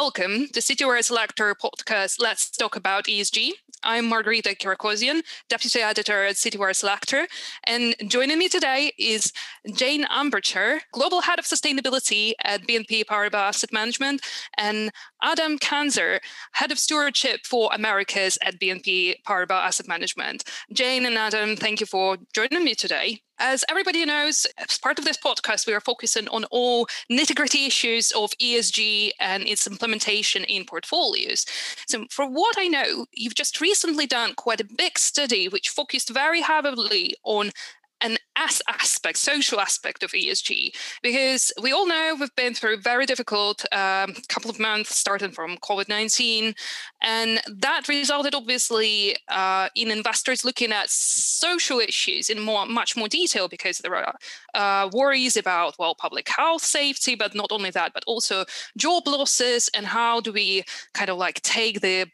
welcome to Citywire Selector podcast. Let's talk about ESG. I'm Margarita Kirakosian, Deputy Editor at Citywire Selector. And joining me today is Jane Ambachtsheer, Global Head of Sustainability at BNP Paribas Asset Management, and Adam Kanzer, Head of Stewardship for Americas at BNP Paribas Asset Management. Jane and Adam, thank you for joining me today. As everybody knows, as part of this podcast, we are focusing on all nitty gritty issues of ESG and its implementation in portfolios. So, for what I know, you've just recently done quite a big study which focused very heavily on an as aspect, social aspect of ESG, because we all know we've been through a very difficult um, couple of months, starting from COVID 19. And that resulted, obviously, uh, in investors looking at social issues in more, much more detail because there are uh, worries about, well, public health safety, but not only that, but also job losses and how do we kind of like take the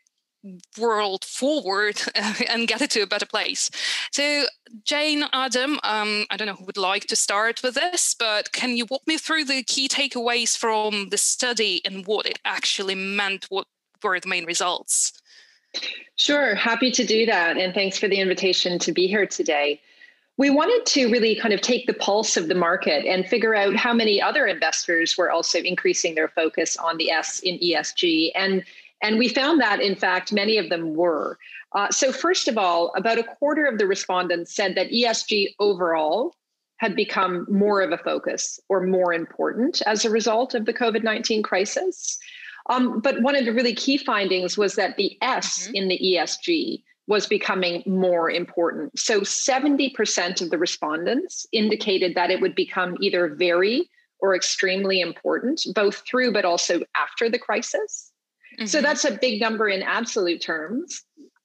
world forward and get it to a better place. So, Jane, Adam, um, I don't know who would like to start with this, but can you walk me through the key takeaways from the study and what it actually meant? What were the main results? Sure, happy to do that. And thanks for the invitation to be here today. We wanted to really kind of take the pulse of the market and figure out how many other investors were also increasing their focus on the S in ESG. And and we found that, in fact, many of them were. Uh, so, first of all, about a quarter of the respondents said that ESG overall had become more of a focus or more important as a result of the COVID 19 crisis. Um, but one of the really key findings was that the S mm-hmm. in the ESG was becoming more important. So 70% of the respondents indicated that it would become either very or extremely important, both through but also after the crisis. Mm-hmm. So that's a big number in absolute terms.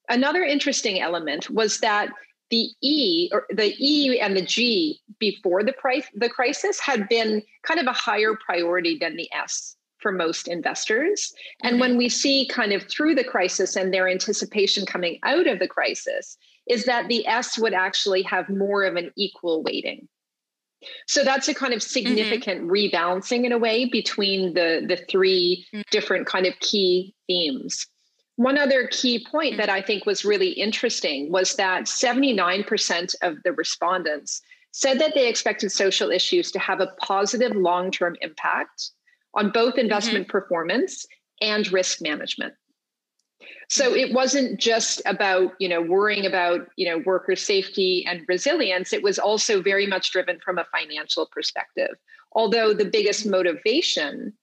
Another interesting element was that the E or the E and the G before the price the crisis had been kind of a higher priority than the S for most investors. And mm-hmm. when we see kind of through the crisis and their anticipation coming out of the crisis, is that the S would actually have more of an equal weighting. So that's a kind of mm-hmm. significant mm-hmm. rebalancing in a way between the the 3 mm-hmm. different kind of key themes. One other key point mm-hmm. that I think was really interesting was that 79% of the respondents said that they expected social issues to have a positive long-term impact on both mm-hmm. investment performance and risk management. So it wasn't just about, you know, worrying about, you know, worker safety and resilience. It was also very much driven from a financial perspective. Although the biggest motivation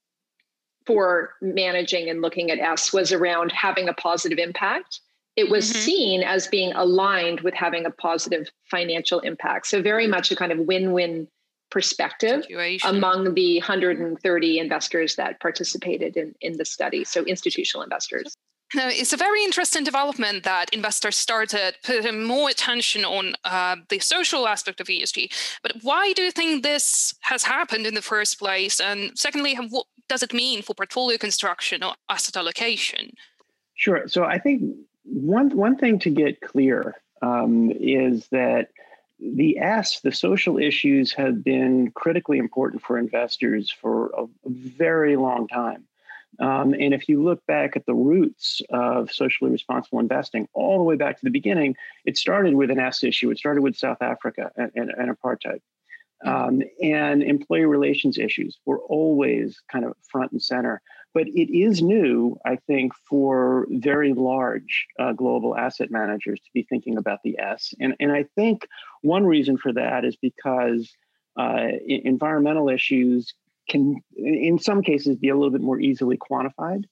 for managing and looking at S was around having a positive impact. It was mm-hmm. seen as being aligned with having a positive financial impact. So very much a kind of win-win perspective Situation. among the 130 investors that participated in, in the study. So institutional investors. Now, it's a very interesting development that investors started putting more attention on uh, the social aspect of ESG. But why do you think this has happened in the first place? And secondly, what does it mean for portfolio construction or asset allocation? Sure. So I think one one thing to get clear um, is that the S, the social issues, have been critically important for investors for a very long time. Um, and if you look back at the roots of socially responsible investing, all the way back to the beginning, it started with an S issue. It started with South Africa and, and, and apartheid. Mm-hmm. Um, and employee relations issues were always kind of front and center. But it is new, I think, for very large uh, global asset managers to be thinking about the S. And, and I think one reason for that is because uh, environmental issues can in some cases be a little bit more easily quantified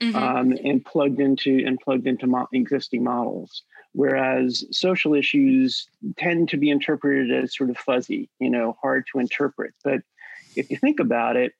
mm-hmm. um, and plugged into and plugged into mo- existing models. Whereas social issues tend to be interpreted as sort of fuzzy you know hard to interpret. But if you think about it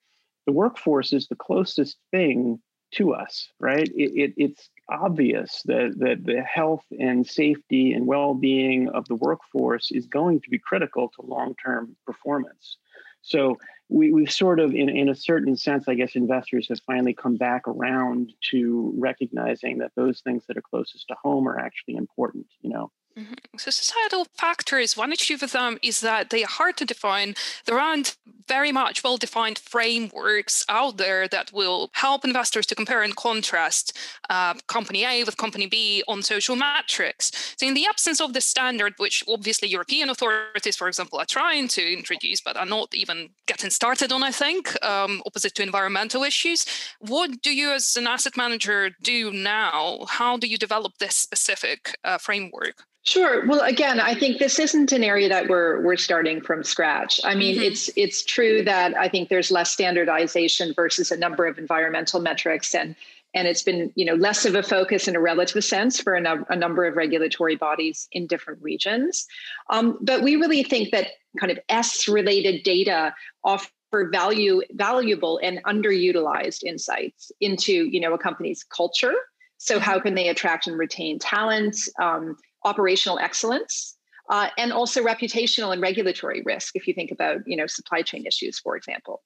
the workforce is the closest thing to us right? It, it, it's obvious that, that the health and safety and well-being of the workforce is going to be critical to long-term performance so we, we've sort of, in, in a certain sense, I guess investors have finally come back around to recognizing that those things that are closest to home are actually important, you know. Mm-hmm. So societal factors, one issue with them is that they are hard to define. There aren't very much well-defined frameworks out there that will help investors to compare and contrast uh, company A with company B on social metrics. So in the absence of the standard, which obviously European authorities, for example, are trying to introduce, but are not even getting started on, I think, um, opposite to environmental issues, what do you as an asset manager do now? How do you develop this specific uh, framework? Sure. Well, again, I think this isn't an area that we're we're starting from scratch. I mean, mm-hmm. it's it's true that I think there's less standardization versus a number of environmental metrics, and and it's been you know less of a focus in a relative sense for a, no, a number of regulatory bodies in different regions. Um, but we really think that kind of S related data offer value valuable and underutilized insights into you know a company's culture. So how can they attract and retain talent? Um, operational excellence, uh, and also reputational and regulatory risk if you think about you know supply chain issues for example.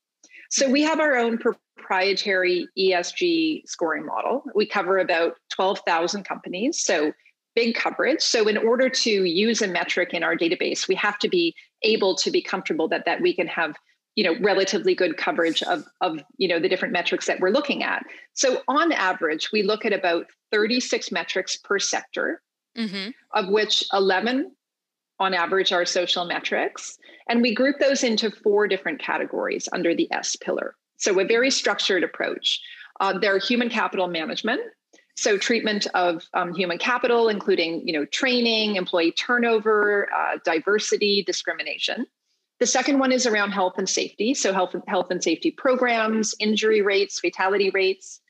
So we have our own proprietary esg scoring model. We cover about 12000 companies so big coverage. So in order to use a metric in our database we have to be able to be comfortable that that we can have you know relatively good coverage of of you know the different metrics that we're looking at. So on average we look at about 36 metrics per sector mm-hmm. of which 11 on average are social metrics. And we group those into four different categories under the S pillar. So, a very structured approach. Uh, they're human capital management. So, treatment of um, human capital, including you know, training, employee turnover, uh, diversity, discrimination. The second one is around health and safety. So, health, health and safety programs, injury rates, fatality rates.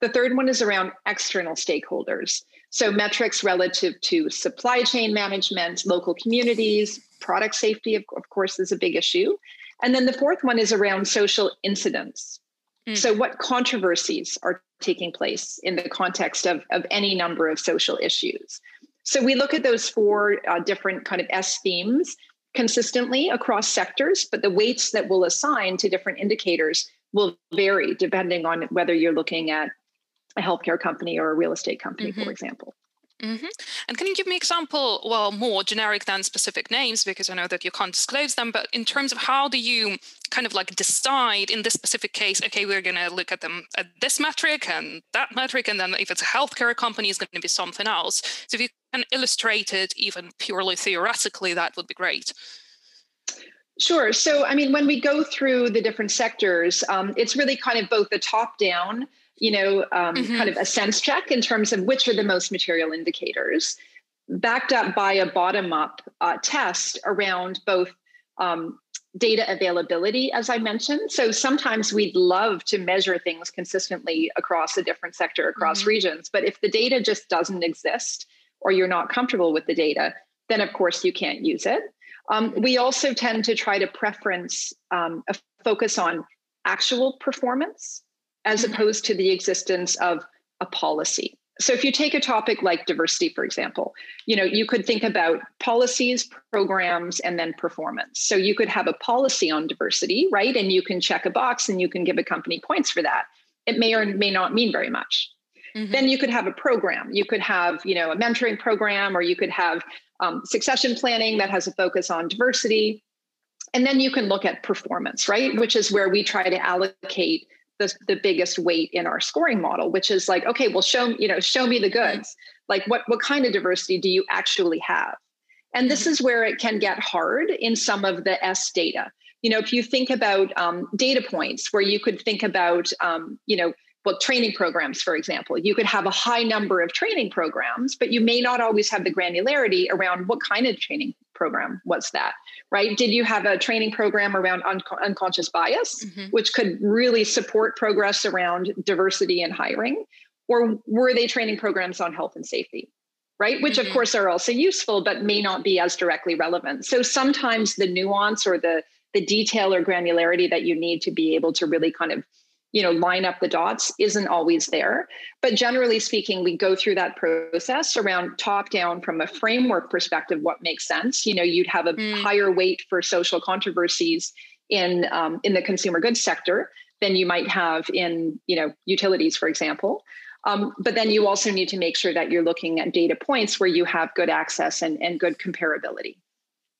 The third one is around external stakeholders. So, metrics relative to supply chain management, local communities, product safety, of, of course, is a big issue. And then the fourth one is around social incidents. Mm. So, what controversies are taking place in the context of, of any number of social issues? So, we look at those four uh, different kind of S themes consistently across sectors, but the weights that we'll assign to different indicators will vary depending on whether you're looking at a healthcare company or a real estate company, mm-hmm. for example. Mm-hmm. And can you give me example, well, more generic than specific names, because I know that you can't disclose them, but in terms of how do you kind of like decide in this specific case, okay, we're going to look at them at this metric and that metric, and then if it's a healthcare company, it's going to be something else. So if you can illustrate it even purely theoretically, that would be great. Sure. So, I mean, when we go through the different sectors, um, it's really kind of both the top down you know, um, mm-hmm. kind of a sense check in terms of which are the most material indicators, backed up by a bottom up uh, test around both um, data availability, as I mentioned. So sometimes we'd love to measure things consistently across a different sector, across mm-hmm. regions. But if the data just doesn't exist or you're not comfortable with the data, then of course you can't use it. Um, we also tend to try to preference um, a focus on actual performance as opposed to the existence of a policy. So if you take a topic like diversity, for example, you know, you could think about policies, programs, and then performance. So you could have a policy on diversity, right? And you can check a box and you can give a company points for that. It may or may not mean very much. Mm-hmm. Then you could have a program. You could have, you know, a mentoring program, or you could have um, succession planning that has a focus on diversity. And then you can look at performance, right? Which is where we try to allocate the, the biggest weight in our scoring model which is like okay well show you know show me the goods. Like what what kind of diversity do you actually have? And this mm-hmm. is where it can get hard in some of the s data. You know if you think about um, data points where you could think about um, you know well training programs for example you could have a high number of training programs but you may not always have the granularity around what kind of training program was that right did you have a training program around un- unconscious bias mm-hmm. which could really support progress around diversity and hiring or were they training programs on health and safety right which mm-hmm. of course are also useful but may not be as directly relevant so sometimes the nuance or the the detail or granularity that you need to be able to really kind of you know line up the dots isn't always there but generally speaking we go through that process around top down from a framework perspective what makes sense you know you'd have a mm. higher weight for social controversies in um, in the consumer goods sector than you might have in you know utilities for example Um, but then you also need to make sure that you're looking at data points where you have good access and, and good comparability.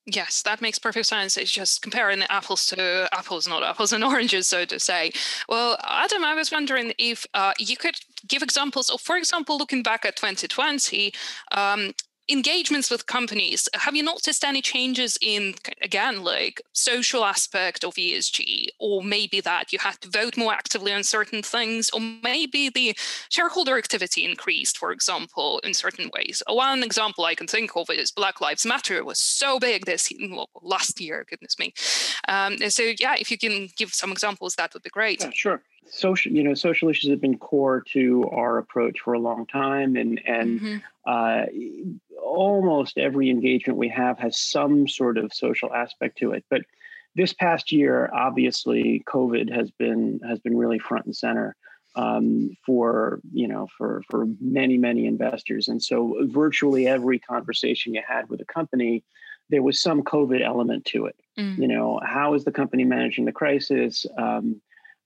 Yes, that makes perfect sense. It's just comparing apples to apples, not apples and oranges, so to say. Well, Adam, I was wondering if uh, you could give examples of, for example, looking back at 2020, um, engagements with companies have you noticed any changes in again like social aspect of esg or maybe that you had to vote more actively on certain things or maybe the shareholder activity increased for example in certain ways? One example i can think of is black lives matter. Was so big this well, last year goodness me. Um, so yeah if you can give some examples that would be great. Yeah, sure social you know social issues have been core to our approach for a long time and and mm-hmm. uh, almost every engagement we have has some sort of social aspect to it but this past year obviously covid has been has been really front and center um, for you know for for many many investors and so virtually every conversation you had with a company there was some covid element to it mm. you know how is the company managing the crisis um,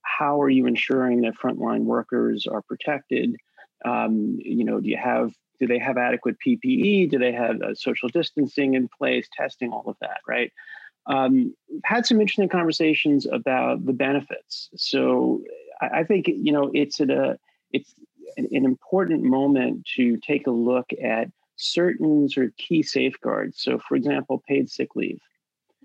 how are you ensuring that frontline workers are protected? Um, you know, do you have do they have adequate PPE? Do they have uh, social distancing in place? Testing, all of that, right? Um, had some interesting conversations about the benefits. So I, I think you know it's at a it's an, an, important moment to take a look at certain sort of key safeguards. So, for example, paid sick leave,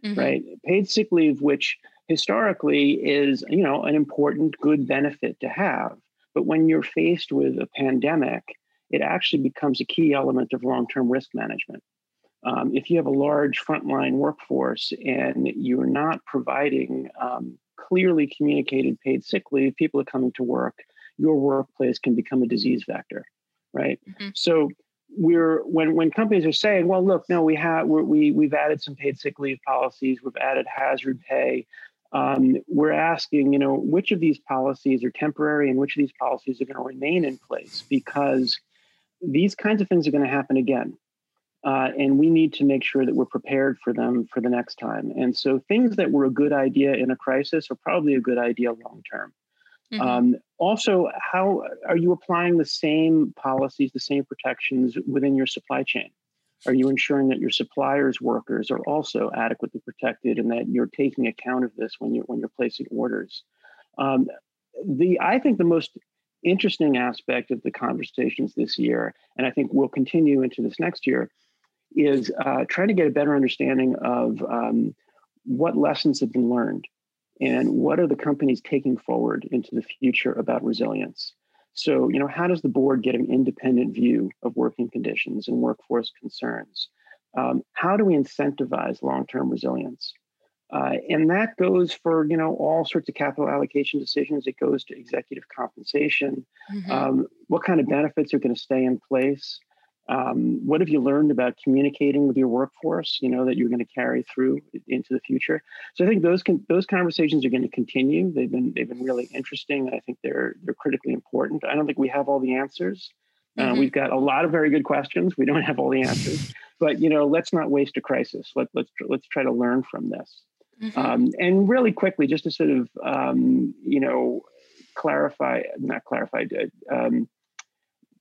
mm-hmm. right? Paid sick leave, which historically is you know an important good benefit to have. But when you're faced with a pandemic it actually becomes a key element of long-term risk management. Um, if you have a large frontline workforce and you're not providing um, clearly communicated paid sick leave people are coming to work your workplace can become a disease vector right? Mm-hmm. so we're when when companies are saying well look no we have we we've added some paid sick leave policies we've added hazard pay um, we're asking, you know, which of these policies are temporary and which of these policies are going to remain in place because these kinds of things are going to happen again. Uh, and we need to make sure that we're prepared for them for the next time. And so things that were a good idea in a crisis are probably a good idea long term. Mm-hmm. Um, also, how are you applying the same policies, the same protections within your supply chain? Are you ensuring that your suppliers' workers are also adequately protected and that you're taking account of this when you're when you're placing orders? Um, the I think the most interesting aspect of the conversations this year, and I think we'll continue into this next year, is uh, trying to get a better understanding of um, what lessons have been learned and what are the companies taking forward into the future about resilience. So, you know, how does the board get an independent view of working conditions and workforce concerns? Um, how do we incentivize long-term resilience? Uh, and that goes for you know all sorts of capital allocation decisions. It goes to executive compensation. Mm-hmm. Um, what kind of benefits are going to stay in place? Um, what have you learned about communicating with your workforce? You know that you're going to carry through into the future. So I think those can, those conversations are going to continue. They've been they've been really interesting. I think they're they're critically important. I don't think we have all the answers. Uh, mm-hmm. we've got a lot of very good questions. We don't have all the answers, but you know, let's not waste a crisis. Let, let's let's try to learn from this. Mm-hmm. Um, and really quickly, just to sort of um, you know clarify, not clarify, um,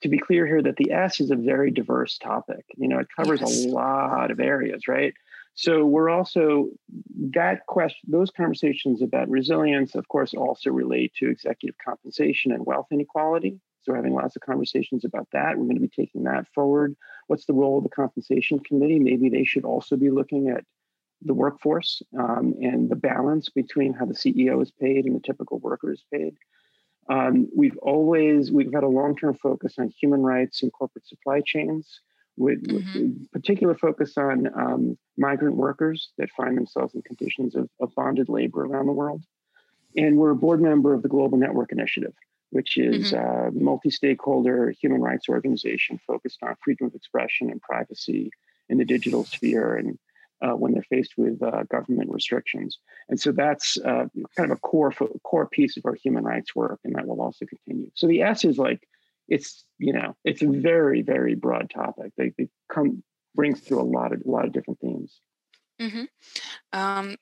to be clear here that the S is a very diverse topic. You know, it covers yes. a lot of areas, right? So we're also that question, those conversations about resilience, of course, also relate to executive compensation and wealth inequality. So we're having lots of conversations about that. We're going to be taking that forward. What's the role of the compensation committee? Maybe they should also be looking at the workforce um, and the balance between how the CEO is paid and the typical worker is paid. Um, we've always we've had a long-term focus on human rights and corporate supply chains, with, mm-hmm. with particular focus on um, migrant workers that find themselves in conditions of, of, bonded labor around the world. And we're a board member of the Global Network Initiative, which is mm-hmm. a multi-stakeholder human rights organization focused on freedom of expression and privacy in the digital sphere and uh, when they're faced with uh, government restrictions. And so that's uh, kind of a core core piece of our human rights work, and that will also continue. So the S is like it's you know it's a very very broad topic. They, they come brings through a lot of a lot of different themes. Mm-hmm. Um,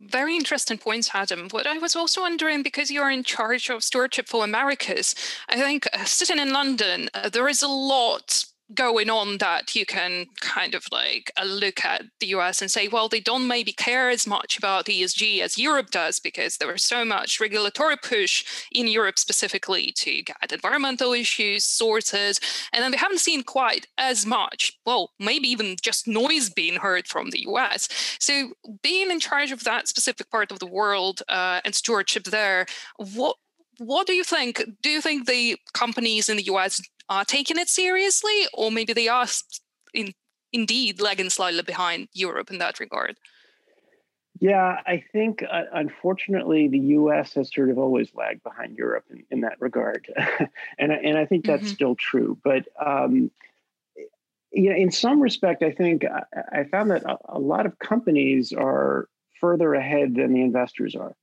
very interesting points, Adam. What I was also wondering, because you're in charge of stewardship for Americas, I think uh, sitting in London, uh, there is a lot going on that you can kind of like uh, look at the US and say, well, they don't maybe care as much about ESG as Europe does because there was so much regulatory push in Europe specifically to get environmental issues sorted. And then we haven't seen quite as much, well, maybe even just noise being heard from the US. So being in charge of that specific part of the world uh, and stewardship there, what what do you think? Do you think the companies in the US are taking it seriously, or maybe they are in, indeed lagging slightly behind Europe in that regard? Yeah, I think uh, unfortunately the U.S. has sort of always lagged behind Europe in, in that regard, and and I think that's mm-hmm. still true. But um, you know, in some respect, I think I, I found that a, a, lot of companies are further ahead than the investors are.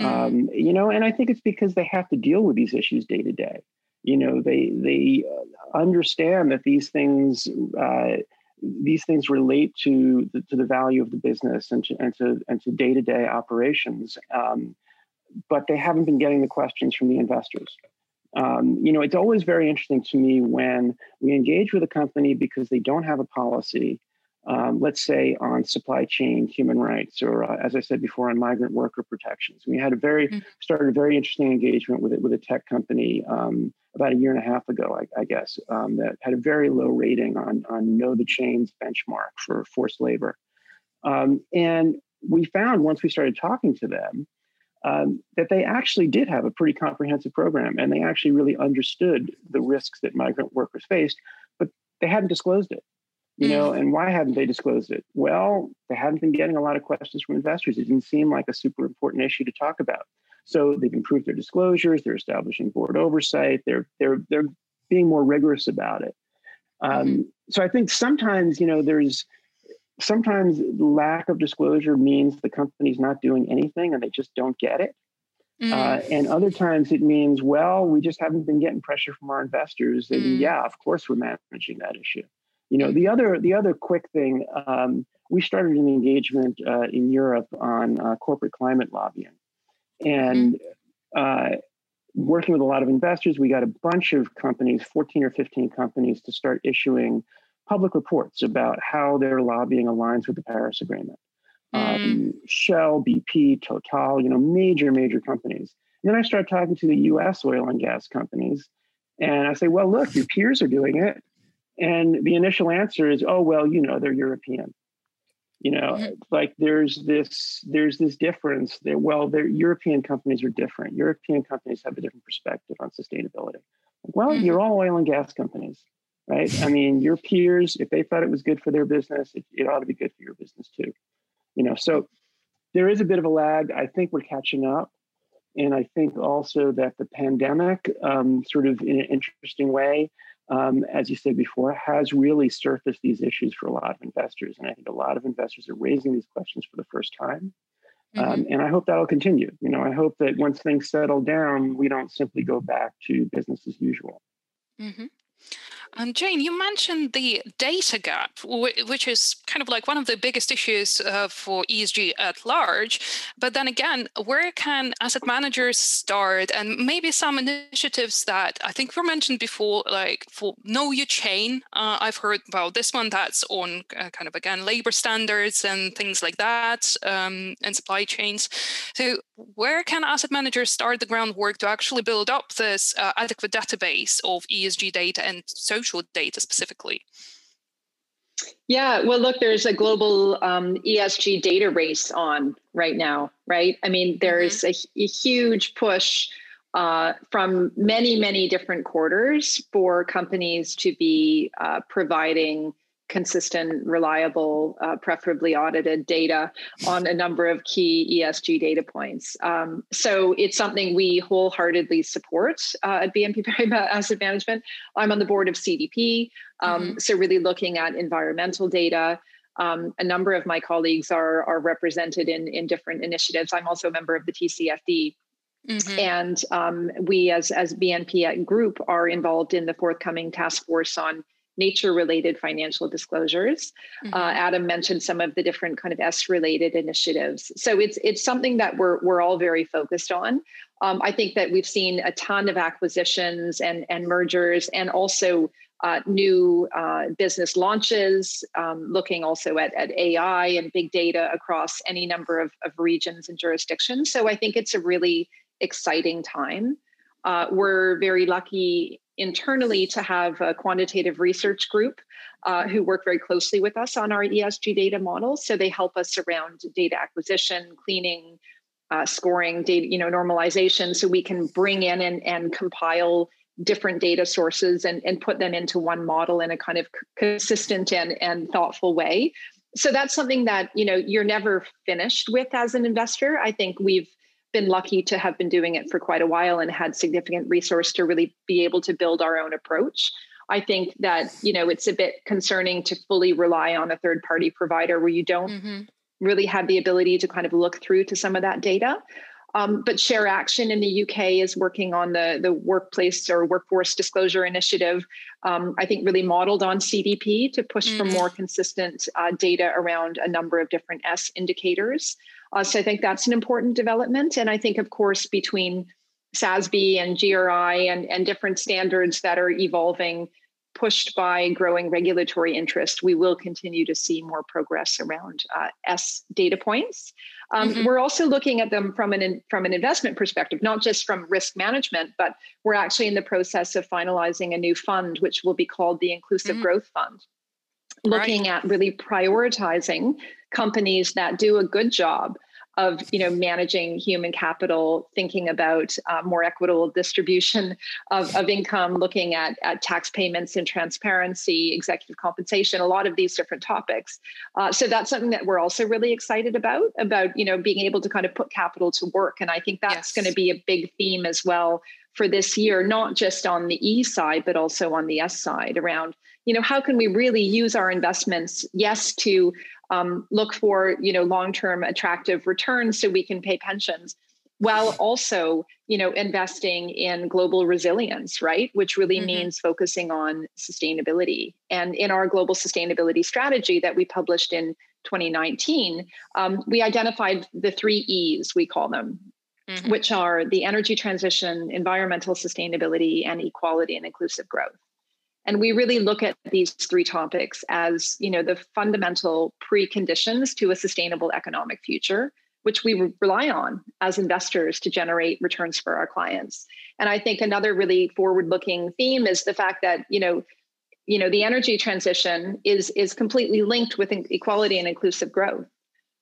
Mm-hmm. Um, you know, and I think it's because they have to deal with these issues day to day you know they they uh, understand that these things uh, these things relate to the, to the value of the business and to and to and to day to day operations, um, but they haven't been getting the questions from the investors. Um, you know, it's always very interesting to me when we engage with a company because they don't have a policy um, let's say on supply chain human rights or uh, as i said before on migrant worker protections. We had a very mm-hmm. started a very interesting engagement with it with a tech company um, about a year and a half ago i, I guess um, that had a very low rating on on know the chains benchmark for forced labor. Um, and we found once we started talking to them um, that they actually did have a pretty comprehensive program and they actually really understood the risks that migrant workers faced but they hadn't disclosed it you know mm. and why haven't they disclosed it? Well they haven't been getting a lot of questions from investors. It didn't seem like a super important issue to talk about. So they've improved their disclosures they're establishing board oversight they're they're they're being more rigorous about it. Um, mm-hmm. so i think sometimes you know there's sometimes lack of disclosure means the company's not doing anything and they just don't get it. Mm. Uh, and other times it means well we just haven't been getting pressure from our investors and mm. yeah of course we're managing that issue you know, the other the other quick thing, um, we started an engagement uh, in Europe on uh, corporate climate lobbying, and mm-hmm. uh, working with a lot of investors, we got a bunch of companies, fourteen or fifteen companies, to start issuing public reports about how their lobbying aligns with the Paris Agreement. Mm. Um, Shell, BP, Total, you know, major major companies. And then I started talking to the U.S. oil and gas companies, and I say, well, look, your peers are doing it and the initial answer is, oh, well, you know, they're European. You know, mm-hmm. like there's this there's this difference that Well, their European companies are different. European companies have a different perspective on sustainability. Well, mm-hmm. you're all oil and gas companies, right? I mean, your peers, if they thought it was good for their business, it, it ought to be good for your business too. You know, so there is a bit of a lag. I think we're catching up. And I think also that the pandemic, um, sort of in an interesting way, um, as you said before, has really surfaced these issues for a lot of investors. And I think a lot of investors are raising these questions for the first time. Um, mm-hmm. Um, and I hope that'll continue. You know, I hope that once things settle down, we don't simply go back to business as usual. Mm-hmm. Um, Jane, you mentioned the data gap, which is kind of like one of the biggest issues uh, for ESG at large. But then again, where can asset managers start? And maybe some initiatives that I think were mentioned before, like for Know Your Chain. Uh, I've heard about this one that's on uh, kind of again labor standards and things like that um, and supply chains. So, where can asset managers start the groundwork to actually build up this uh, adequate database of ESG data and social social data specifically? Yeah, well, look, there's a global um, ESG data race on right now, right? I mean, there's mm-hmm. a, a, huge push uh, from many, many different quarters for companies to be uh, providing consistent, reliable, uh, preferably audited data on a number of key ESG data points. Um, so it's something we wholeheartedly support uh, at BNP Paribas Asset Management. I'm on the board of CDP, um, mm-hmm. so really looking at environmental data. Um, a number of my colleagues are are represented in in different initiatives. I'm also a member of the TCFD. Mm-hmm. And um, we, as as BNP group, are involved in the forthcoming task force on nature related financial disclosures. Mm-hmm. Uh, Adam mentioned some of the different kind of S related initiatives. So it's it's something that we're we're all very focused on. Um, I think that we've seen a ton of acquisitions and and mergers, and also uh, new uh, business launches, um, looking also at, at AI and big data across any number of, of regions and jurisdictions. So I think it's a really exciting time. Uh, we're very lucky internally to have a quantitative research group uh, who work very closely with us on our ESG data models. So they help us around data acquisition, cleaning, uh, scoring, data, you know, normalization, so we can bring in and, and compile different data sources and, and put them into one model in a kind of consistent and, and thoughtful way. So that's something that you know you're never finished with as an investor. I think we've been lucky to have been doing it for quite a while and had significant resource to really be able to build our own approach. I think that you know it's a bit concerning to fully rely on a third party provider where you don't mm-hmm. really have the ability to kind of look through to some of that data. Um, but ShareAction in the UK is working on the, the workplace or workforce disclosure initiative, um, I think really modeled on CDP to push mm-hmm. for more consistent uh, data around a number of different S indicators. Uh, so I think that's an important development. And I think, of course, between SASB and GRI and, and different standards that are evolving, pushed by growing regulatory interest, we will continue to see more progress around uh, S data points. Um, mm-hmm. We're also looking at them from an from an investment perspective, not just from risk management, but we're actually in the process of finalizing a new fund, which will be called the Inclusive mm-hmm. Growth Fund, looking right. at really prioritizing companies that do a good job of you know managing human capital thinking about uh, more equitable distribution of, of income looking at, at tax payments and transparency executive compensation a lot of these different topics uh, so that's something that we're also really excited about about you know being able to kind of put capital to work and i think that's yes. going to be a big theme as well for this year not just on the e side but also on the s side around you know how can we really use our investments yes to um, look for you know long-term attractive returns so we can pay pensions while also you know investing in global resilience right? Which really mm-hmm. means focusing on sustainability. And in our global sustainability strategy that we published in 2019 um, we identified the three e's we call them mm-hmm. which are the energy transition environmental sustainability and equality and inclusive growth. And we really look at these three topics as you know the fundamental preconditions to a sustainable economic future which we rely on as investors to generate returns for our clients. And i think another really forward looking theme is the fact that you know you know the energy transition is is completely linked with equality and inclusive growth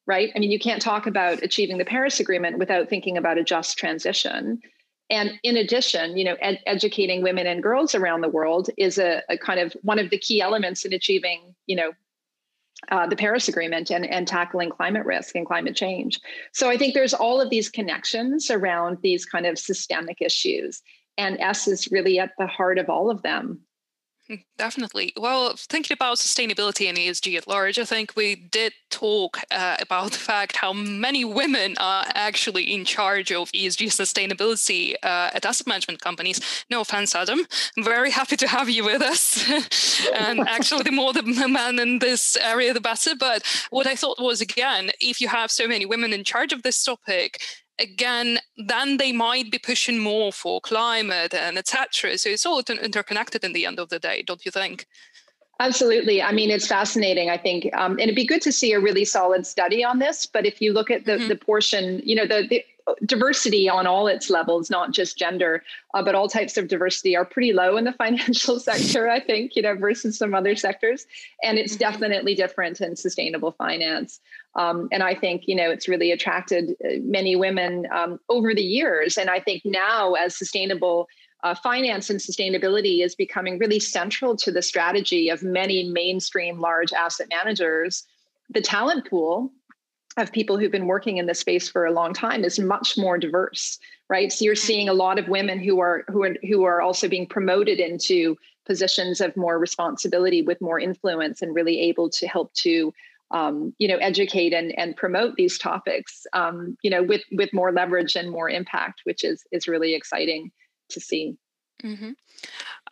right? I mean you can't talk about achieving the paris agreement without thinking about a just transition. And in addition you know ed- educating women and girls around the world is a, a, kind of one of the key elements in achieving you know uh, the paris agreement and, and tackling climate risk and climate change. So i think there's all of these connections around these kind of systemic issues and s is really at the heart of all of them definitely. Well, thinking about sustainability and ESG at large, I think we did talk uh, about the fact how many women are actually in charge of ESG sustainability uh, at asset management companies. No offense, Adam. I'm very happy to have you with us. and actually, the more the men in this area, the better. But what I thought was, again, if you have so many women in charge of this topic, again, then they might be pushing more for climate and etc. So it's all interconnected in the end of the day, don't you think? Absolutely. I mean, it's fascinating, I think. Um, and it'd be good to see a really solid study on this. But if you look at the, mm-hmm. the portion, you know, the, the diversity on all its levels, not just gender, uh, but all types of diversity are pretty low in the financial sector, I think, you know, versus some other sectors. And it's mm-hmm. definitely different in sustainable finance. Um, and I think, you know, it's really attracted uh, many women um, over the years. And I think now, as sustainable uh, finance and sustainability is becoming really central to the strategy of many mainstream large asset managers, the talent pool of people who've been working in this space for a long time is much more diverse right so you're mm-hmm. seeing a lot of women who are who are who are also being promoted into positions of more responsibility with more influence and really able to help to um, you know educate and, and promote these topics um, you know with with more leverage and more impact which is is really exciting to see Mm-hmm.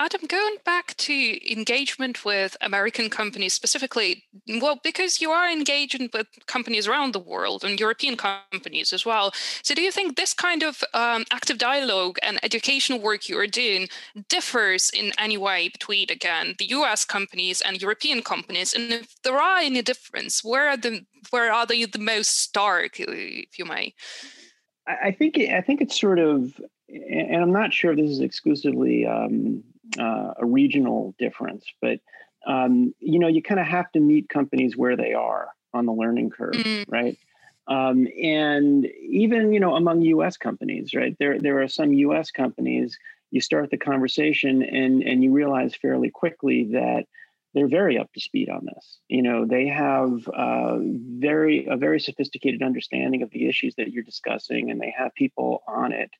Adam, going back to engagement with American companies specifically, well, because you are engaging with companies around the world and European companies as well. So, do you think this kind of um, active dialogue and educational work you are doing differs in any way between, again, the US companies and European companies? And if there are any difference, where are the where are they the most stark, if you may? I think I think it's sort of, and I'm not sure if this is exclusively um, uh, a regional difference, but um, you know, you kind of have to meet companies where they are on the learning curve, mm-hmm. right? Um, and even you know, among U.S. companies, right? There there are some U.S. companies. You start the conversation, and and you realize fairly quickly that they're very up to speed on this. You know, they have uh, very a very sophisticated understanding of the issues that you're discussing, and they have people on it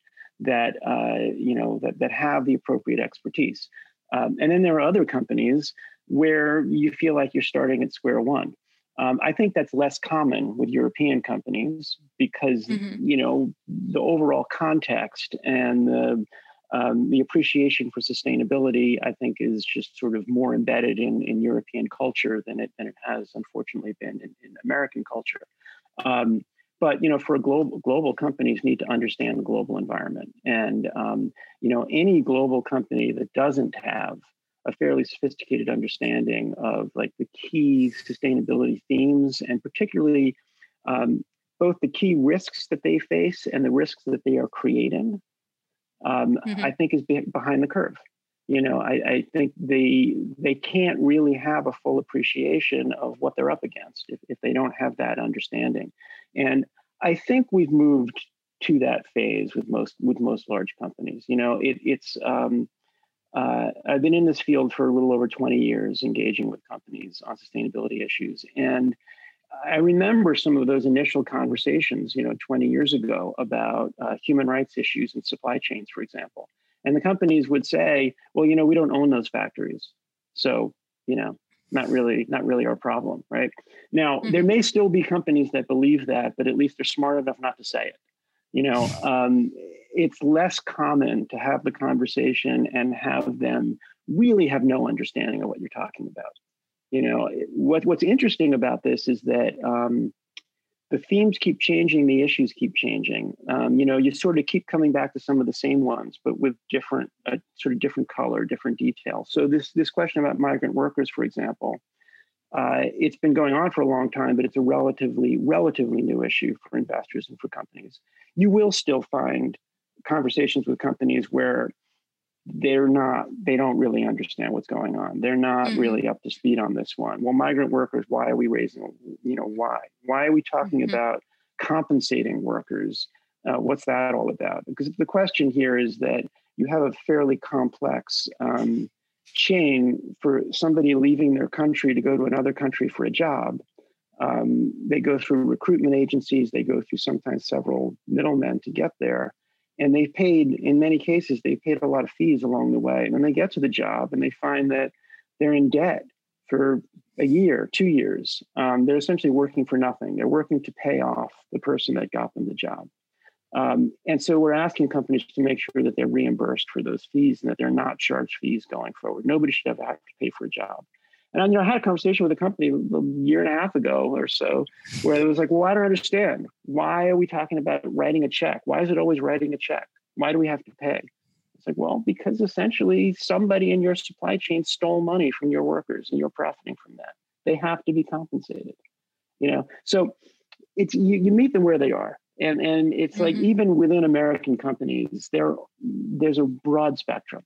that uh, you know that that have the appropriate expertise. Um, and then there are other companies where you feel like you're starting at square one. Um, I think that's less common with European companies because mm-hmm. you know the overall context and the um, the appreciation for sustainability, I think, is just sort of more embedded in, in European culture than it than it has unfortunately been in, in American culture. Um, but you know, for global global companies need to understand the global environment, and um, you know, any global company that doesn't have a fairly sophisticated understanding of like the key sustainability themes, and particularly um, both the key risks that they face and the risks that they are creating, um, mm-hmm. I think is behind the curve. You know, I, I, think they they can't really have a full appreciation of what they're up against if, if they don't have that understanding. And I think we've moved to that phase with most with most large companies. You know, it, it's um, uh, I've been in this field for a little over 20 years, engaging with companies on sustainability issues, and I remember some of those initial conversations, you know, 20 years ago about uh, human rights issues and supply chains, for example. And the companies would say, "Well, you know, we don't own those factories, so you know, not really not really our problem right? Now mm-hmm. there may still be companies that believe that but at least they're smart enough not to say it. You know um, it's less common to have the conversation and have them really have no understanding of what you're talking about. You know what, what's interesting about this is that um, the themes keep changing, the issues keep changing. Um, you know, you sort of keep coming back to some of the same ones, but with different, uh, sort of different color, different detail. So this this question about migrant workers, for example, uh, it's been going on for a long time, but it's a relatively relatively new issue for investors and for companies. You will still find conversations with companies where they're not they don't really understand what's going on. They're not mm-hmm. really up to speed on this one. Well migrant workers why are we raising you know why? Why are we talking mm-hmm. about compensating workers? Uh, what's that all about? Because the question here is that you have a fairly complex um, chain for somebody leaving their country to go to another country for a job. Um, they go through recruitment agencies they go through sometimes several middlemen to get there and they've paid in many cases they've paid a lot of fees along the way. And then they get to the job and they find that they're in debt for a year two years um, they're essentially working for nothing. They're working to pay off the person that got them the job. Um, and so we're asking companies to make sure that they're reimbursed for those fees and that they're not charged fees going forward. Nobody should ever have to pay for a job and you know, I had a conversation with a company a year and a half ago or so where it was like, well, I don't understand. Why are we talking about writing a check? Why is it always writing a check? Why do we have to pay? It's like, well, because essentially somebody in your supply chain stole money from your workers and you're profiting from that. They have to be compensated. You know, so it's you, you meet them where they are. And and it's mm-hmm. like even within American companies, there there's a broad spectrum,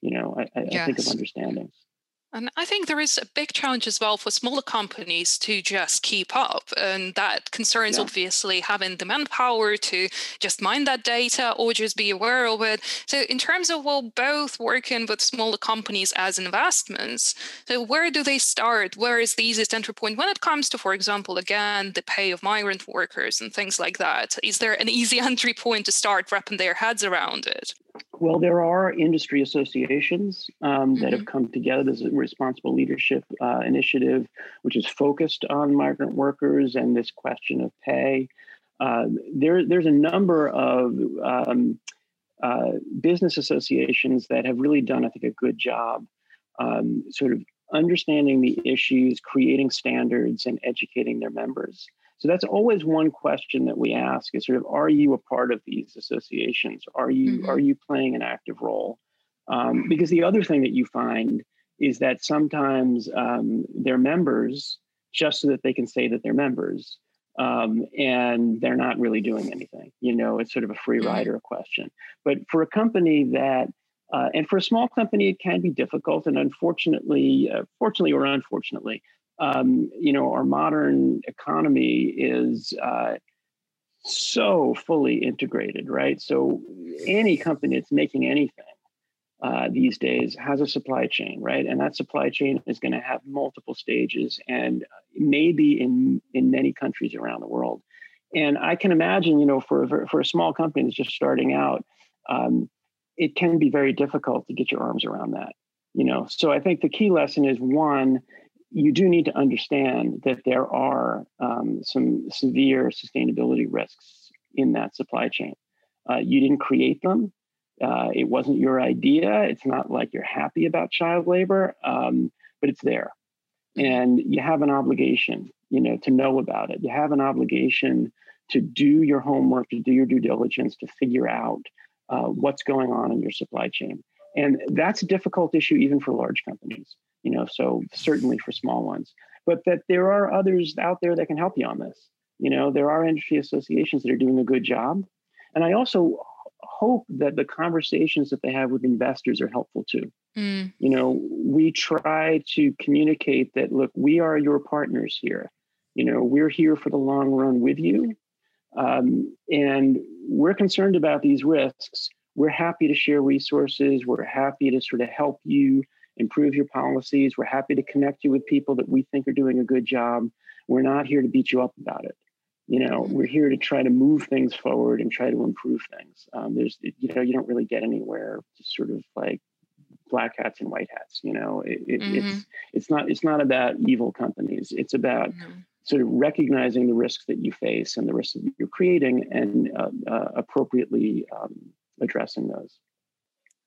you know, I, I, yes. I think of understandings. And I think there is a big challenge as well for smaller companies to just keep up. And that concerns yeah. obviously having the manpower to just mine that data or just be aware of it. So, in terms of well, both working with smaller companies as investments, so where do they start? Where is the easiest entry point when it comes to, for example, again, the pay of migrant workers and things like that? Is there an easy entry point to start wrapping their heads around it? Well, there are industry associations um, that mm-hmm. have come together. There's a responsible leadership uh, initiative, which is focused on migrant workers and this question of pay. Uh, there, there's a number of um, uh, business associations that have really done, I think, a good job um, sort of understanding the issues, creating standards, and educating their members. So that's always one question that we ask is sort of, are you a part of these associations? Are you mm-hmm. are you playing an active role? Um, because the other thing that you find is that sometimes um, they're members just so that they can say that they're members. Um, and they're not really doing anything. You know, it's sort of a free mm-hmm. rider question. But for a company that, uh, and for a small company, it can be difficult. And unfortunately, uh, fortunately or unfortunately, um, you know, our modern economy is uh, so fully integrated, right? So any company that's making anything uh, these days has a supply chain, right? And that supply chain is going to have multiple stages, and maybe in in many countries around the world. And I can imagine, you know, for for a small company that's just starting out, um, it can be very difficult to get your arms around that. You know, so I think the key lesson is one, you do need to understand that there are um, some severe sustainability risks in that supply chain. Uh, you didn't create them. Uh, it wasn't your idea. It's not like you're happy about child labor, um, but it's there, and you have an obligation, you know, to know about it. You have an obligation to do your homework, to do your due diligence, to figure out uh, what's going on in your supply chain, and that's a difficult issue even for large companies you know so certainly for small ones but that there are others out there that can help you on this. You know there are industry associations that are doing a good job and i also hope that the conversations that they have with investors are helpful too. Mm. you know we try to communicate that look we are your partners here. You know we're here for the long run with you um, and we're concerned about these risks. We're happy to share resources. We're happy to sort of help you improve your policies. We're happy to connect you with people that we think are doing a good job. We're not here to beat you up about it. You know, we're here to try to move things forward and try to improve things. Um, there's, you know, you don't really get anywhere just sort of like black hats and white hats. You know, it, it, mm-hmm. it's it's not it's not about evil companies. It's about mm-hmm. sort of recognizing the risks that you face and the risks that you're creating and uh, uh, appropriately um, addressing those.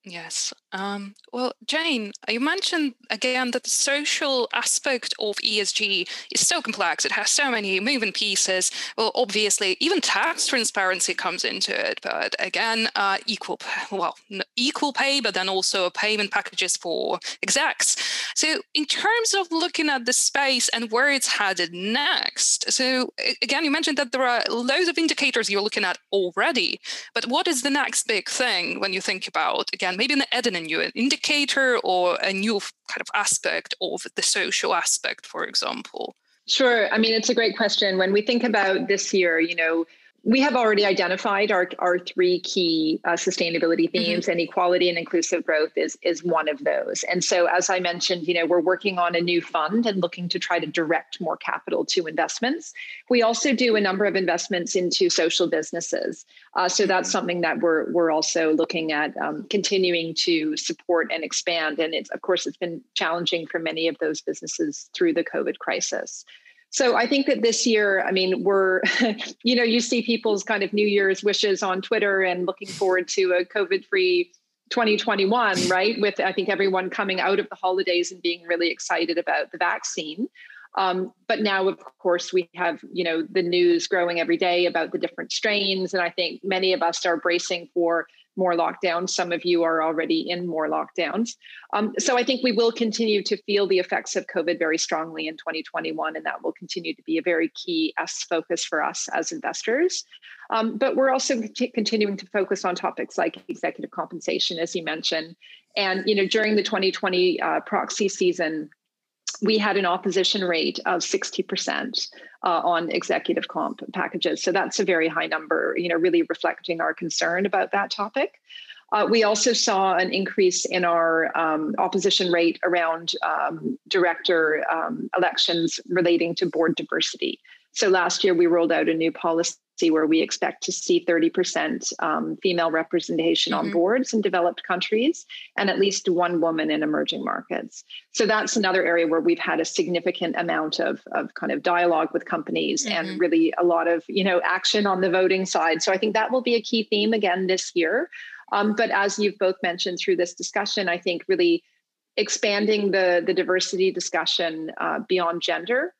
Yes. Um, well, Jane, you mentioned again that the social aspect of ESG is so complex. It has so many moving pieces. Well, obviously, even tax transparency comes into it. But again, uh, equal, well, equal pay, but then also payment packages for execs. So, in terms of looking at the space and where it's headed next, so again, you mentioned that there are loads of indicators you're looking at already. But what is the next big thing when you think about again? maybe an add new indicator or a new kind of aspect of the social aspect, for example? Sure. I mean, it's a great question. When we think about this year, you know, we have already identified our, our three key uh, sustainability mm-hmm. themes mm-hmm. and equality and inclusive growth is, is one of those and so as i mentioned you know we're working on a new fund and looking to try to direct more capital to investments we also do a number of investments into social businesses uh, so that's mm-hmm. something that we're, we're also looking at um, continuing to support and expand and it's of course it's been challenging for many of those businesses through the covid crisis so I think that this year, I mean, we're, you know, you see people's kind of New Year's wishes on Twitter and looking forward to a COVID free 2021, right? With I think everyone coming out of the holidays and being really excited about the vaccine. Um, but now, of course, we have you know the news growing every day about the different strains, and I think many of us are bracing for more lockdowns. Some of you are already in more lockdowns. Um, so I think we will continue to feel the effects of COVID very strongly in 2021, and that will continue to be a very key S focus for us as investors. Um, but we're also continuing to focus on topics like executive compensation, as you mentioned. And you know, during the 2020 uh, proxy season, we had an opposition rate of 60% uh, on executive comp packages. So that's a very high number, you know, really reflecting our concern about that topic. Uh, we also saw an increase in our um, opposition rate around um, director um, elections relating to board diversity. So last year we rolled out a new policy where we expect to see 30% um, female representation mm-hmm. on boards in developed countries and at least one woman in emerging markets. So that's another area where we've had a significant amount of, of kind of dialogue with companies mm-hmm. and really a lot of you know action on the voting side. So I think that will be a key theme again this year. Um, but as you've both mentioned through this discussion, I think really expanding the, the diversity discussion uh, beyond gender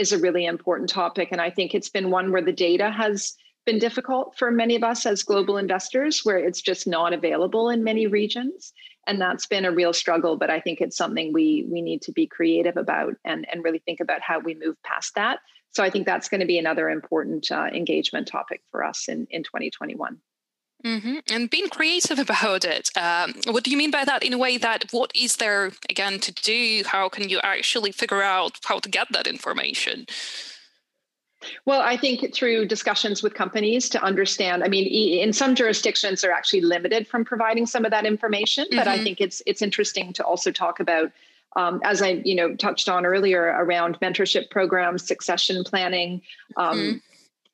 is a really important topic. And I think it's been one where the data has been difficult for many of us as global investors, where it's just not available in many regions. And that's been a real struggle. But I think it's something we we need to be creative about and, and really think about how we move past that. So I think that's going to be another important uh, engagement topic for us in, in 2021. Mm-hmm. And being creative about it. Um, what do you mean by that? In a way that what is there again to do? How can you actually figure out how to get that information? Well, I think through discussions with companies to understand. I mean, in some jurisdictions, they're actually limited from providing some of that information. But mm-hmm. I think it's it's interesting to also talk about, um, as I you know touched on earlier, around mentorship programs, succession planning. Um, mm-hmm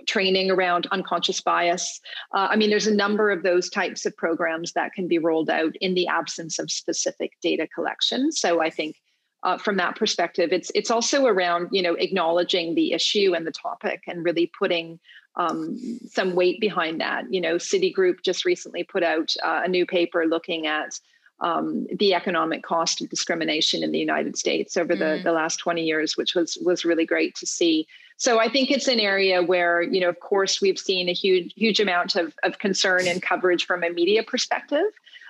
training around unconscious bias. Uh, I mean, there's a number of those types of programs that can be rolled out in the absence of specific data collection. So I think uh, from that perspective, it's it's also around you know acknowledging the issue and the topic and really putting um, some weight behind that. You know, Citigroup just recently put out uh, a new paper looking at um, the economic cost of discrimination in the United States over the, mm. the last 20 years, which was was really great to see. So I think it's an area where, you know, of course, we've seen a huge, huge amount of, of concern and coverage from a media perspective,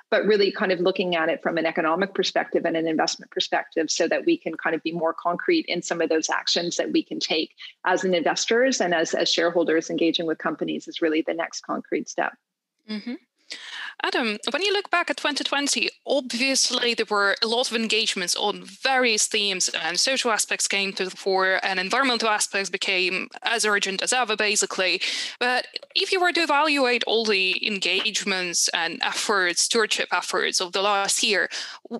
but really kind of looking at it from an economic perspective and an investment perspective so that we can kind of be more concrete in some of those actions that we can take as an investors and as, as shareholders engaging with companies is really the next concrete step. Mm-hmm. Adam, when you look back at 2020, obviously there were a lot of engagements on various themes, and social aspects came to the fore, and environmental aspects became as urgent as ever, basically. But if you were to evaluate all the engagements and efforts, stewardship efforts of the last year,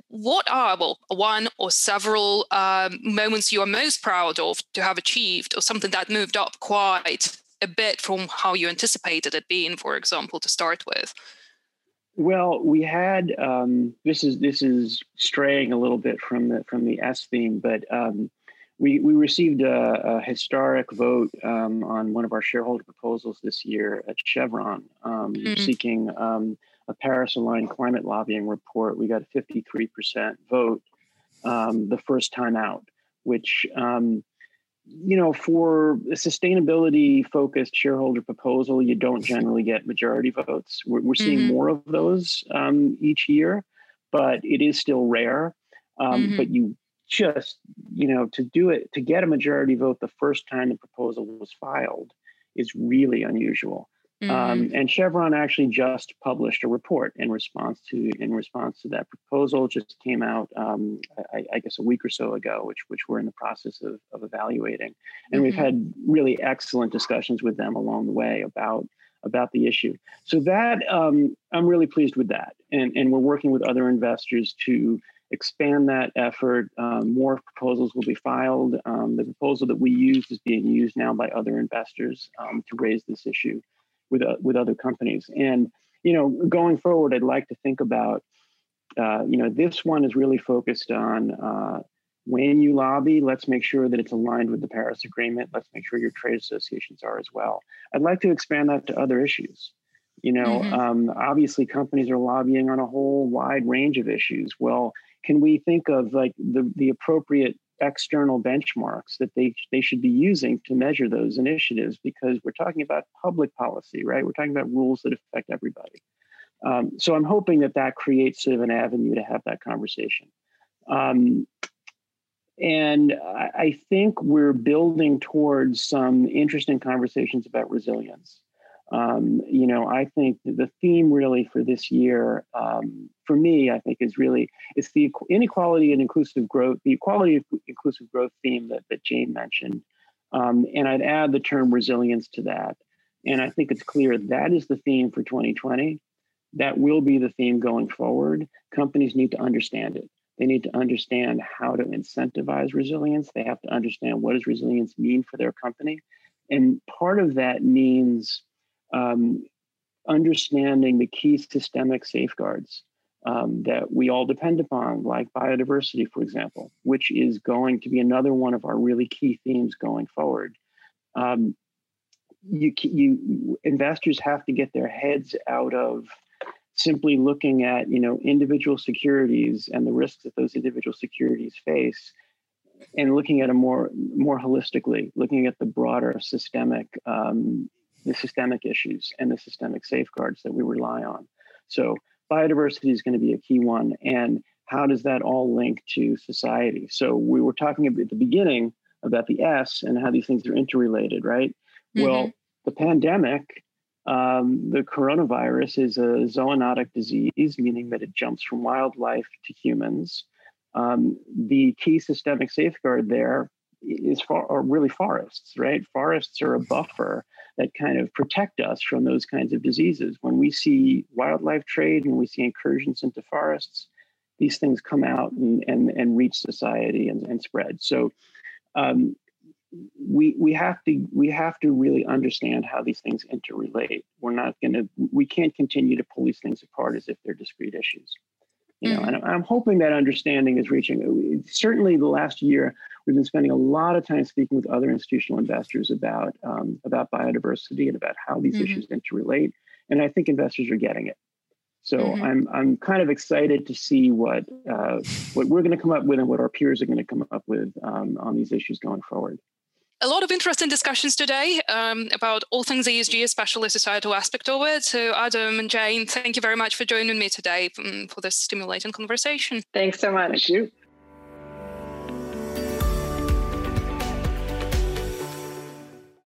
what are well, one or several um, moments you are most proud of to have achieved, or something that moved up quite a bit from how you anticipated it being, for example, to start with? Well, we had um, this is this is straying a little bit from the from the S theme, but um, we we received a, a historic vote um, on one of our shareholder proposals this year at Chevron, um, mm-hmm. seeking um, a Paris-aligned climate lobbying report. We got a 53% vote um, the first time out, which you know, for a sustainability focused shareholder proposal, you don't generally get majority votes. We're, we're seeing mm-hmm. more of those um, each year, but it is still rare. Um, mm-hmm. But you just, you know, to do it, to get a majority vote the first time the proposal was filed is really unusual. Um, mm-hmm. Um, and Chevron actually just published a report in response to in response to that proposal. Just came out, um, I, I, guess, a week or so ago, which which we're in the process of, of evaluating. And mm-hmm. we've had really excellent discussions with them along the way about about the issue. So that um, I'm really pleased with that, and and we're working with other investors to expand that effort. Um, more proposals will be filed. Um, the proposal that we used is being used now by other investors um, to raise this issue with uh, with other companies. And you know, going forward, I'd like to think about uh, you know this one is really focused on uh, when you lobby. Let's make sure that it's aligned with the Paris Agreement. Let's make sure your trade associations are as well. I'd like to expand that to other issues. You know, mm-hmm. um, obviously, companies are lobbying on a whole wide range of issues. Well, can we think of like the the appropriate external benchmarks that they they should be using to measure those initiatives because we're talking about public policy right? We're talking about rules that affect everybody. Um, so i'm hoping that that creates sort of an avenue to have that conversation. Um, and I, I think we're building towards some interesting conversations about resilience um, you know, I think the theme really for this year, um, for me, I think is really it's the inequality and inclusive growth, the equality of inclusive growth theme that that Jane mentioned, um, and I'd add the term resilience to that. And I think it's clear that is the theme for 2020. That will be the theme going forward. Companies need to understand it. They need to understand how to incentivize resilience. They have to understand what does resilience mean for their company. And part of that means um, understanding the key systemic safeguards um, that we all depend upon, like biodiversity, for example, which is going to be another one of our really key themes going forward. Um, you, you investors have to get their heads out of simply looking at you know individual securities and the risks that those individual securities face and looking at a more more holistically looking at the broader systemic um, the systemic issues and the systemic safeguards that we rely on so biodiversity is going to be a key one and how does that all link to society so we were talking at the beginning about the s and how these things are interrelated right mm-hmm. well the pandemic um, the coronavirus is a zoonotic disease, meaning that it jumps from wildlife to humans. Um, the key systemic safeguard there is for, are really forests, right? Forests are a buffer that kind of protect us from those kinds of diseases. When we see wildlife trade and we see incursions into forests, these things come out and, and, and reach society and, and spread. So um, we we have to we have to really understand how these things interrelate. We're not going to we can't continue to pull these things apart as if they're discrete issues. You know, mm-hmm. and I'm hoping that understanding is reaching. Certainly, the last year we've been spending a lot of time speaking with other institutional investors about um, about biodiversity and about how these mm-hmm. issues interrelate, and I think investors are getting it. So mm-hmm. I'm I'm kind of excited to see what uh, what we're going to come up with and what our peers are going to come up with um, on these issues going forward a lot of interesting discussions today um, about all things ESG, especially societal aspect of it. So, Adam and Jane, thank you very much for joining me today um, for this stimulating conversation. Thanks so much. Thank you.